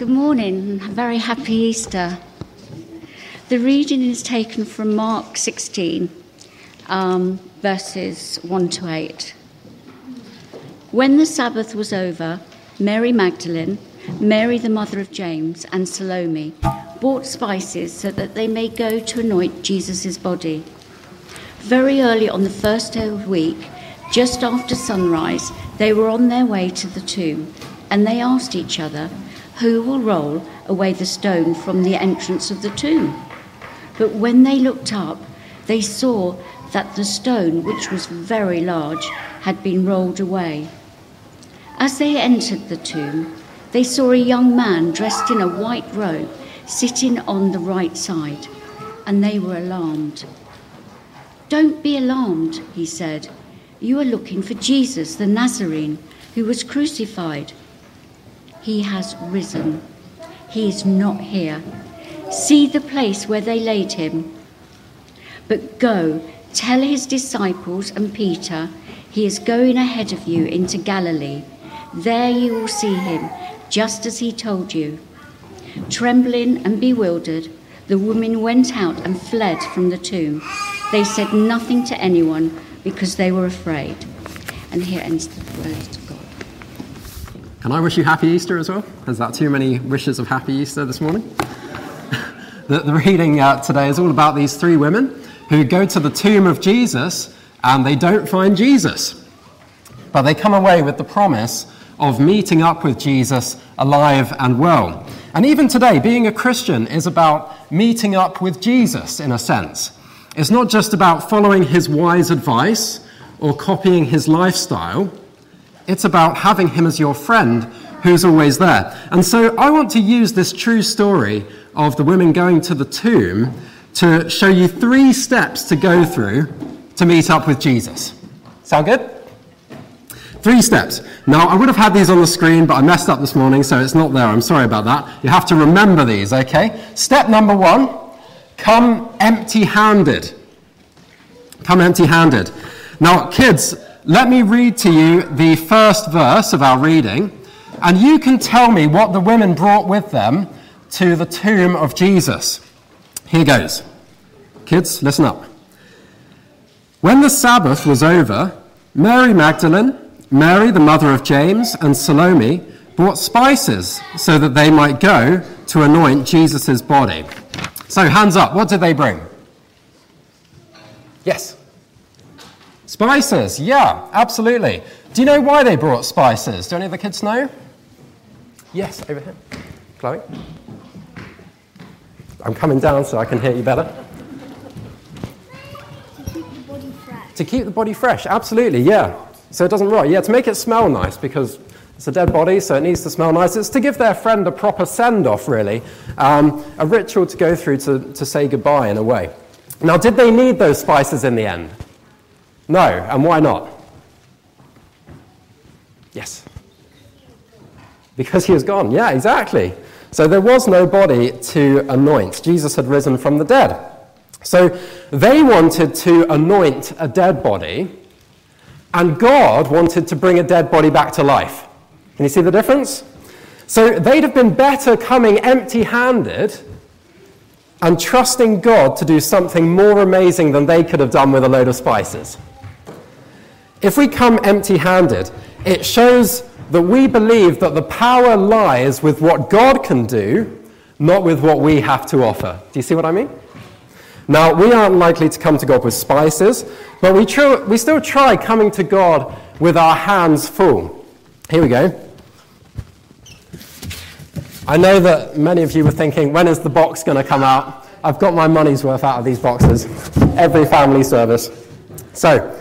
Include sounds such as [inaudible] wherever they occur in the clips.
Good morning. Very happy Easter. The reading is taken from Mark 16, um, verses 1 to 8. When the Sabbath was over, Mary Magdalene, Mary the mother of James, and Salome bought spices so that they may go to anoint Jesus' body. Very early on the first day of the week, just after sunrise, they were on their way to the tomb, and they asked each other, who will roll away the stone from the entrance of the tomb? But when they looked up, they saw that the stone, which was very large, had been rolled away. As they entered the tomb, they saw a young man dressed in a white robe sitting on the right side, and they were alarmed. Don't be alarmed, he said. You are looking for Jesus, the Nazarene, who was crucified. He has risen. He is not here. See the place where they laid him. But go, tell his disciples and Peter, he is going ahead of you into Galilee. There you will see him, just as he told you. Trembling and bewildered, the women went out and fled from the tomb. They said nothing to anyone because they were afraid. And here ends the word. Can I wish you happy Easter as well? Is that too many wishes of happy Easter this morning? [laughs] the, the, reading uh, today is all about these three women who go to the tomb of Jesus and they don't find Jesus. But they come away with the promise of meeting up with Jesus alive and well. And even today, being a Christian is about meeting up with Jesus in a sense. It's not just about following his wise advice or copying his lifestyle. It's about having him as your friend who's always there. And so I want to use this true story of the women going to the tomb to show you three steps to go through to meet up with Jesus. Sound good? Three steps. Now, I would have had these on the screen, but I messed up this morning, so it's not there. I'm sorry about that. You have to remember these, okay? Step number one come empty handed. Come empty handed. Now, kids, let me read to you the first verse of our reading, and you can tell me what the women brought with them to the tomb of Jesus. Here goes. Kids, listen up. When the Sabbath was over, Mary Magdalene, Mary, the mother of James, and Salome brought spices so that they might go to anoint Jesus' body. So, hands up, what did they bring? Yes. Spices, yeah, absolutely. Do you know why they brought spices? Do any of the kids know? Yes, over here. Chloe? I'm coming down so I can hear you better. To keep the body fresh. To keep the body fresh, absolutely, yeah. So it doesn't rot. Yeah, to make it smell nice because it's a dead body, so it needs to smell nice. It's to give their friend a proper send off, really. Um, a ritual to go through to, to say goodbye in a way. Now, did they need those spices in the end? No, and why not? Yes. Because he was gone. Yeah, exactly. So there was no body to anoint. Jesus had risen from the dead. So they wanted to anoint a dead body, and God wanted to bring a dead body back to life. Can you see the difference? So they'd have been better coming empty handed and trusting God to do something more amazing than they could have done with a load of spices. If we come empty handed, it shows that we believe that the power lies with what God can do, not with what we have to offer. Do you see what I mean? Now, we aren't likely to come to God with spices, but we, tr- we still try coming to God with our hands full. Here we go. I know that many of you were thinking, when is the box going to come out? I've got my money's worth out of these boxes, every family service. So,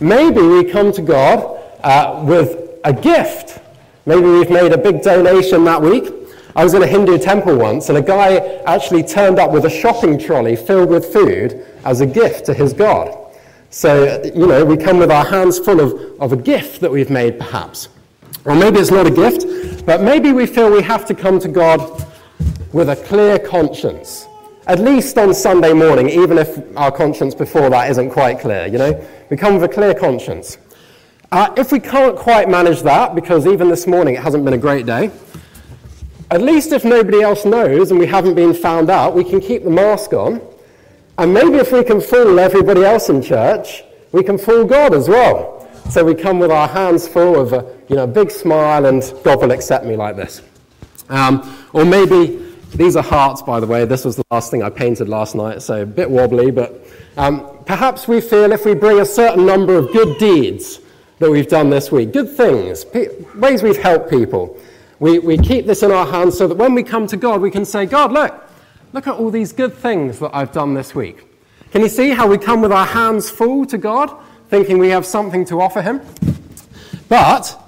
maybe we come to God uh, with a gift. Maybe we've made a big donation that week. I was in a Hindu temple once, and a guy actually turned up with a shopping trolley filled with food as a gift to his God. So, you know, we come with our hands full of, of a gift that we've made, perhaps. Or maybe it's not a gift, but maybe we feel we have to come to God with a clear conscience. At least on Sunday morning, even if our conscience before that isn't quite clear, you know? We come with a clear conscience. Uh, if we can't quite manage that, because even this morning it hasn't been a great day, at least if nobody else knows and we haven't been found out, we can keep the mask on. And maybe if we can fool everybody else in church, we can fool God as well. So we come with our hands full of a you know, big smile and God will accept me like this. Um, or maybe these are hearts, by the way. This was the last thing I painted last night, so a bit wobbly, but um, perhaps we feel if we bring a certain number of good deeds that we've done this week, good things, ways we've helped people, we, we keep this in our hands so that when we come to God, we can say, God, look, look at all these good things that I've done this week. Can you see how we come with our hands full to God, thinking we have something to offer Him? But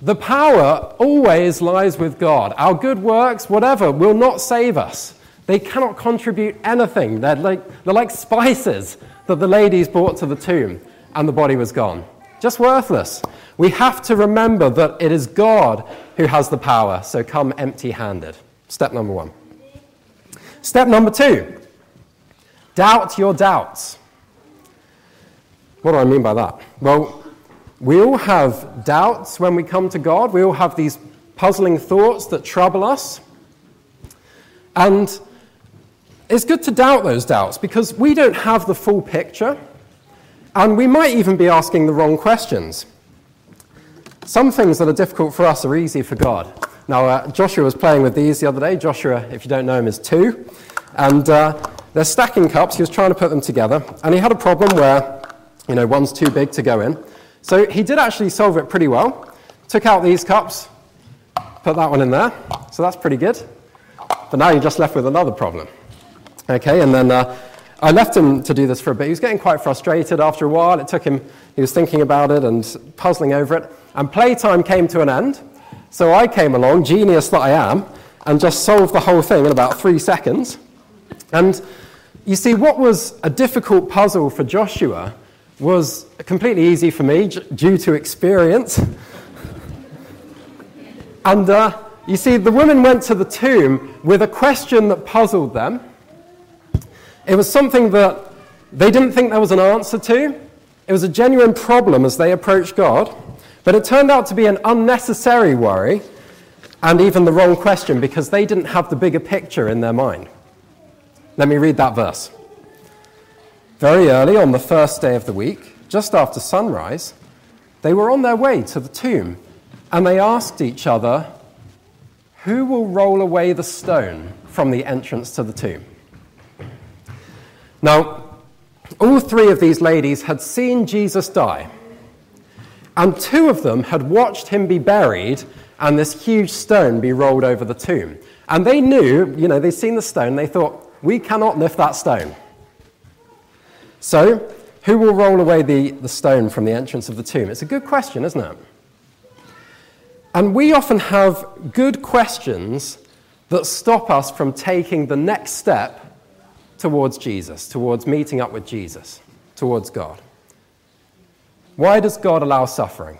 the power always lies with God. Our good works, whatever, will not save us. They cannot contribute anything. They're like, they're like spices that the ladies brought to the tomb and the body was gone. Just worthless. We have to remember that it is God who has the power, so come empty handed. Step number one. Step number two doubt your doubts. What do I mean by that? Well, we all have doubts when we come to God, we all have these puzzling thoughts that trouble us. And it's good to doubt those doubts because we don't have the full picture, and we might even be asking the wrong questions. Some things that are difficult for us are easy for God. Now, uh, Joshua was playing with these the other day. Joshua, if you don't know him, is two. And uh, they're stacking cups. He was trying to put them together. And he had a problem where, you know, one's too big to go in. So he did actually solve it pretty well. Took out these cups, put that one in there. So that's pretty good. But now you're just left with another problem. Okay, and then uh, I left him to do this for a bit. He was getting quite frustrated after a while. It took him, he was thinking about it and puzzling over it. And playtime came to an end. So I came along, genius that I am, and just solved the whole thing in about three seconds. And you see, what was a difficult puzzle for Joshua was completely easy for me due to experience. and uh, you see, the women went to the tomb with a question that puzzled them. It was something that they didn't think there was an answer to. It was a genuine problem as they approached God. But it turned out to be an unnecessary worry and even the wrong question because they didn't have the bigger picture in their mind. Let me read that verse. Very early on the first day of the week, just after sunrise, they were on their way to the tomb and they asked each other, Who will roll away the stone from the entrance to the tomb? Now, all three of these ladies had seen Jesus die and two of them had watched him be buried and this huge stone be rolled over the tomb. And they knew, you know, they'd seen the stone, they thought, we cannot lift that stone. So, who will roll away the, the stone from the entrance of the tomb? It's a good question, isn't it? And we often have good questions that stop us from taking the next step towards Jesus, towards meeting up with Jesus, towards God. Why does God allow suffering?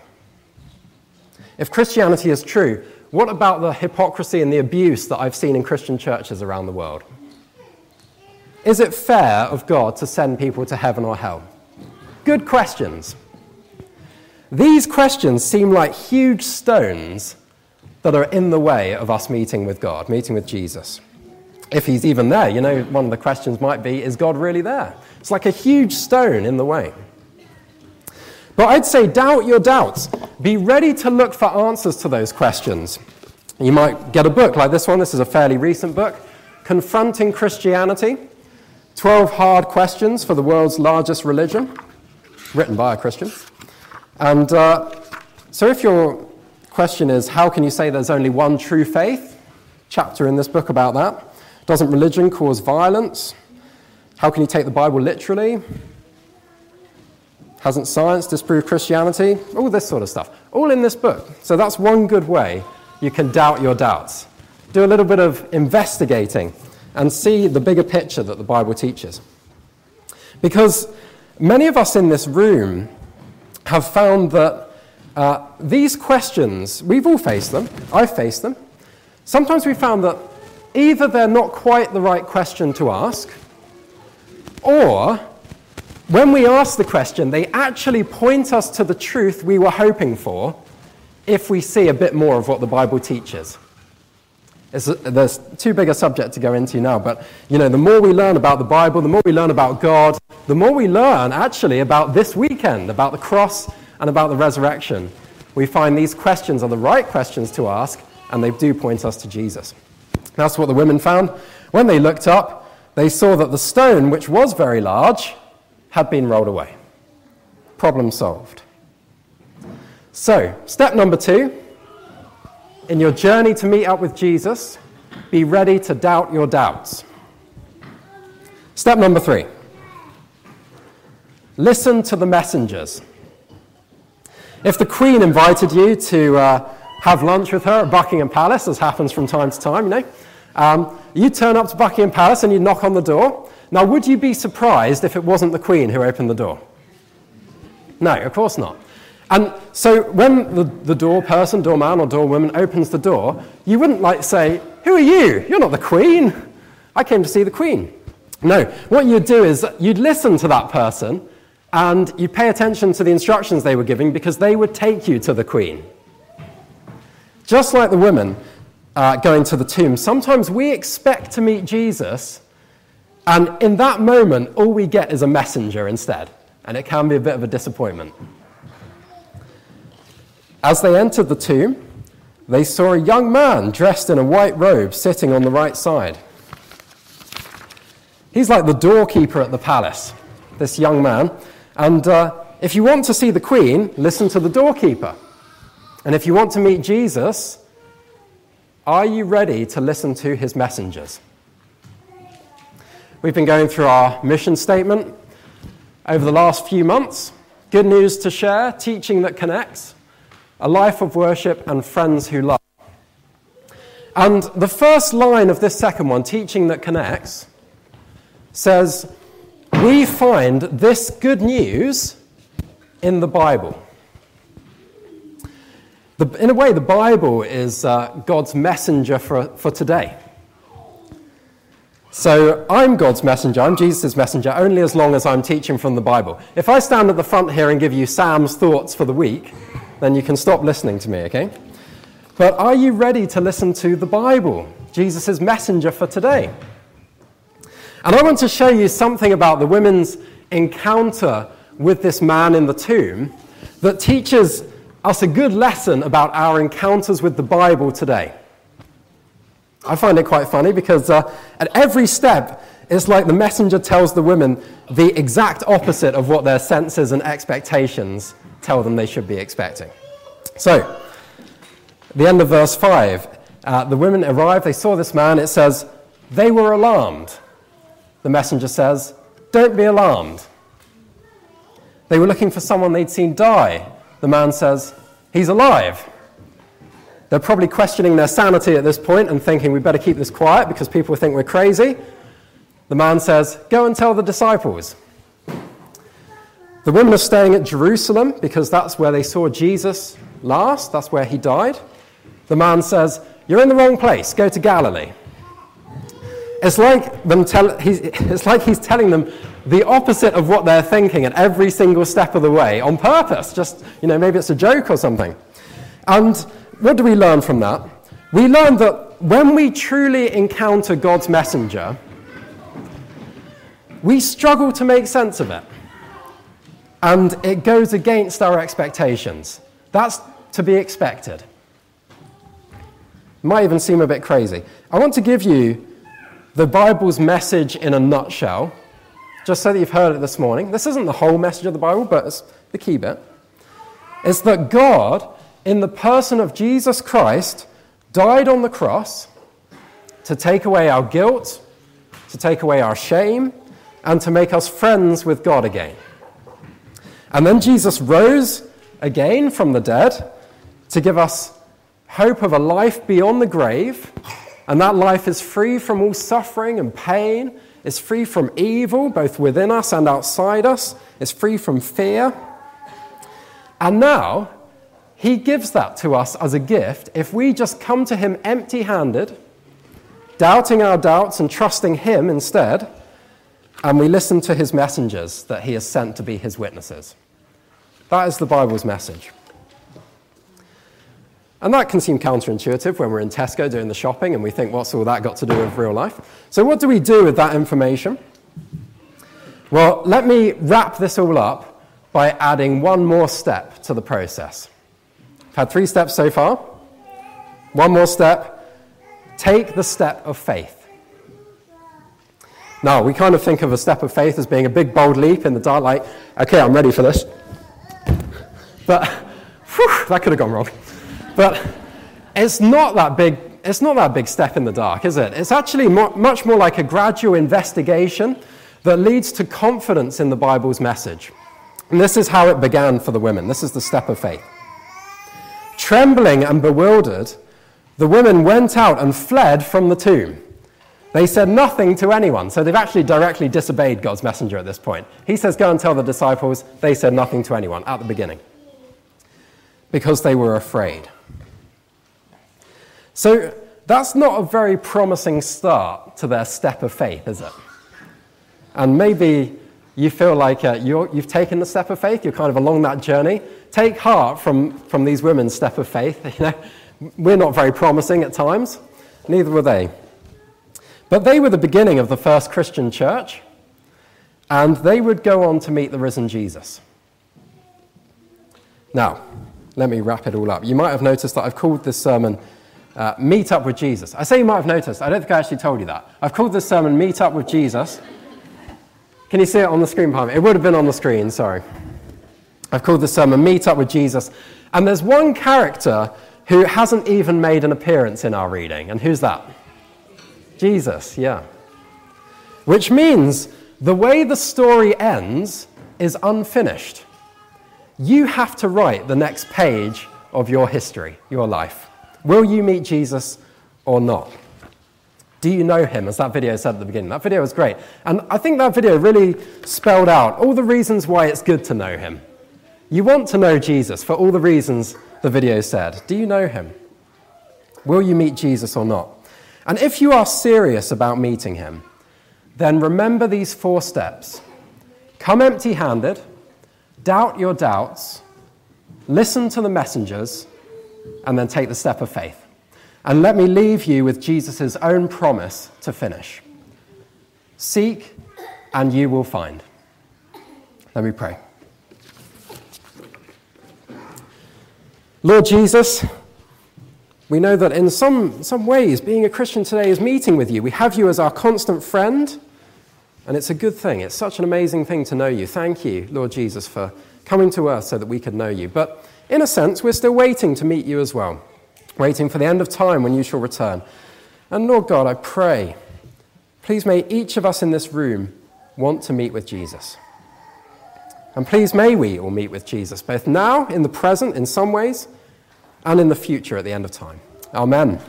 If Christianity is true, what about the hypocrisy and the abuse that I've seen in Christian churches around the world? Is it fair of God to send people to heaven or hell? Good questions. These questions seem like huge stones that are in the way of us meeting with God, meeting with Jesus. If he's even there, you know, one of the questions might be is God really there? It's like a huge stone in the way. But I'd say doubt your doubts. Be ready to look for answers to those questions. You might get a book like this one. This is a fairly recent book Confronting Christianity 12 Hard Questions for the World's Largest Religion, written by a Christian. And uh, so, if your question is, how can you say there's only one true faith? Chapter in this book about that. Doesn't religion cause violence? How can you take the Bible literally? Hasn't science disproved Christianity? All this sort of stuff. All in this book. So that's one good way you can doubt your doubts. Do a little bit of investigating and see the bigger picture that the Bible teaches. Because many of us in this room have found that uh, these questions, we've all faced them, I've faced them. Sometimes we found that either they're not quite the right question to ask, or when we ask the question, they actually point us to the truth we were hoping for if we see a bit more of what the Bible teaches. It's there's too big a subject to go into now, but you know, the more we learn about the Bible, the more we learn about God, the more we learn actually about this weekend, about the cross and about the resurrection. We find these questions are the right questions to ask, and they do point us to Jesus. That's what the women found. When they looked up, they saw that the stone, which was very large, had been rolled away. Problem solved. So, step number two in your journey to meet up with Jesus, be ready to doubt your doubts. Step number three listen to the messengers. If the Queen invited you to uh, have lunch with her at Buckingham Palace, as happens from time to time, you know, um, you turn up to Buckingham Palace and you knock on the door. Now, would you be surprised if it wasn't the Queen who opened the door? No, of course not. And so when the, the door person, door man or door woman opens the door, you wouldn't like say, Who are you? You're not the Queen. I came to see the Queen. No, what you'd do is you'd listen to that person and you'd pay attention to the instructions they were giving because they would take you to the Queen. Just like the women uh, going to the tomb, sometimes we expect to meet Jesus, and in that moment, all we get is a messenger instead, and it can be a bit of a disappointment. As they entered the tomb, they saw a young man dressed in a white robe sitting on the right side. He's like the doorkeeper at the palace, this young man. And uh, if you want to see the queen, listen to the doorkeeper. And if you want to meet Jesus, are you ready to listen to his messengers? We've been going through our mission statement over the last few months. Good news to share, teaching that connects a life of worship, and friends who love. And the first line of this second one, teaching that connects, says, We find this good news in the Bible. The, in a way, the Bible is uh, God's messenger for, for today. So I'm God's messenger, I'm Jesus' messenger, only as long as I'm teaching from the Bible. If I stand at the front here and give you Sam's thoughts for the week, then you can stop listening to me, okay? But are you ready to listen to the Bible, Jesus' messenger for today? And I want to show you something about the women's encounter with this man in the tomb that teaches us a good lesson about our encounters with the Bible today. I find it quite funny because uh, at every step, it's like the messenger tells the women the exact opposite of what their senses and expectations tell them they should be expecting. So, the end of verse 5, uh, the women arrived, they saw this man, it says, they were alarmed. The messenger says, Don't be alarmed. They were looking for someone they'd seen die. The man says, He's alive. They're probably questioning their sanity at this point and thinking we better keep this quiet because people think we're crazy. The man says, Go and tell the disciples. The women are staying at Jerusalem because that's where they saw Jesus last, that's where he died. The man says, You're in the wrong place, go to Galilee. It's like, them tell, he's, it's like he's telling them the opposite of what they're thinking at every single step of the way on purpose. Just, you know, maybe it's a joke or something. And what do we learn from that? We learn that when we truly encounter God's messenger, we struggle to make sense of it and it goes against our expectations. That's to be expected. Might even seem a bit crazy. I want to give you the Bible's message in a nutshell, just so that you've heard it this morning. This isn't the whole message of the Bible, but it's the key bit. It's that God, in the person of Jesus Christ, died on the cross to take away our guilt, to take away our shame, and to make us friends with God again. And then Jesus rose again from the dead to give us hope of a life beyond the grave. And that life is free from all suffering and pain. It's free from evil, both within us and outside us. It's free from fear. And now, He gives that to us as a gift if we just come to Him empty handed, doubting our doubts and trusting Him instead and we listen to his messengers that he has sent to be his witnesses. That is the Bible's message. And that can seem counterintuitive when we're in Tesco doing the shopping and we think, what's all that got to do with real life? So, what do we do with that information? Well, let me wrap this all up by adding one more step to the process. I've had three steps so far. One more step take the step of faith. Now, we kind of think of a step of faith as being a big, bold leap in the dark, like, okay, I'm ready for this. But [laughs] whew, that could have gone wrong. But it's not that big. It's not that big step in the dark, is it? It's actually more, much more like a gradual investigation that leads to confidence in the Bible's message. And this is how it began for the women. This is the step of faith. Trembling and bewildered, the women went out and fled from the tomb. They said nothing to anyone, so they've actually directly disobeyed God's messenger at this point. He says, Go and tell the disciples. They said nothing to anyone at the beginning because they were afraid. So that's not a very promising start to their step of faith, is it? And maybe you feel like uh, you have taken the step of faith, you're kind of along that journey. Take heart from, from these women's step of faith. [laughs] You know, we're not very promising at times, neither were they. But they were the beginning of the first Christian church, and they would go on to meet the risen Jesus. Now, let me wrap it all up. You might have noticed that I've called this sermon uh, Meet Up with Jesus. I say you might have noticed, I don't think I actually told you that. I've called this sermon Meet Up with Jesus. Can you see it on the screen behind me? It would have been on the screen, sorry. I've called this sermon Meet Up with Jesus. And there's one character who hasn't even made an appearance in our reading. And who's that? Jesus, yeah. Which means the way the story ends is unfinished. You have to write the next page of your history, your life. Will you meet Jesus or not? Do you know him? As that video said at the beginning. That video was great. And I think that video really spelled out all the reasons why it's good to know him. You want to know Jesus for all the reasons the video said. Do you know him? Will you meet Jesus or not? And if you are serious about meeting him, then remember these four steps come empty handed, doubt your doubts, listen to the messengers, and then take the step of faith. And let me leave you with Jesus' own promise to finish Seek, and you will find. Let me pray. Lord Jesus, we know that in some, some ways, being a Christian today is meeting with you. We have you as our constant friend, and it's a good thing. It's such an amazing thing to know you. Thank you, Lord Jesus, for coming to earth so that we could know you. But in a sense, we're still waiting to meet you as well, waiting for the end of time when you shall return. And Lord God, I pray, please may each of us in this room want to meet with Jesus. And please may we all meet with Jesus, both now, in the present, in some ways, and in the future at the end of time. Amen.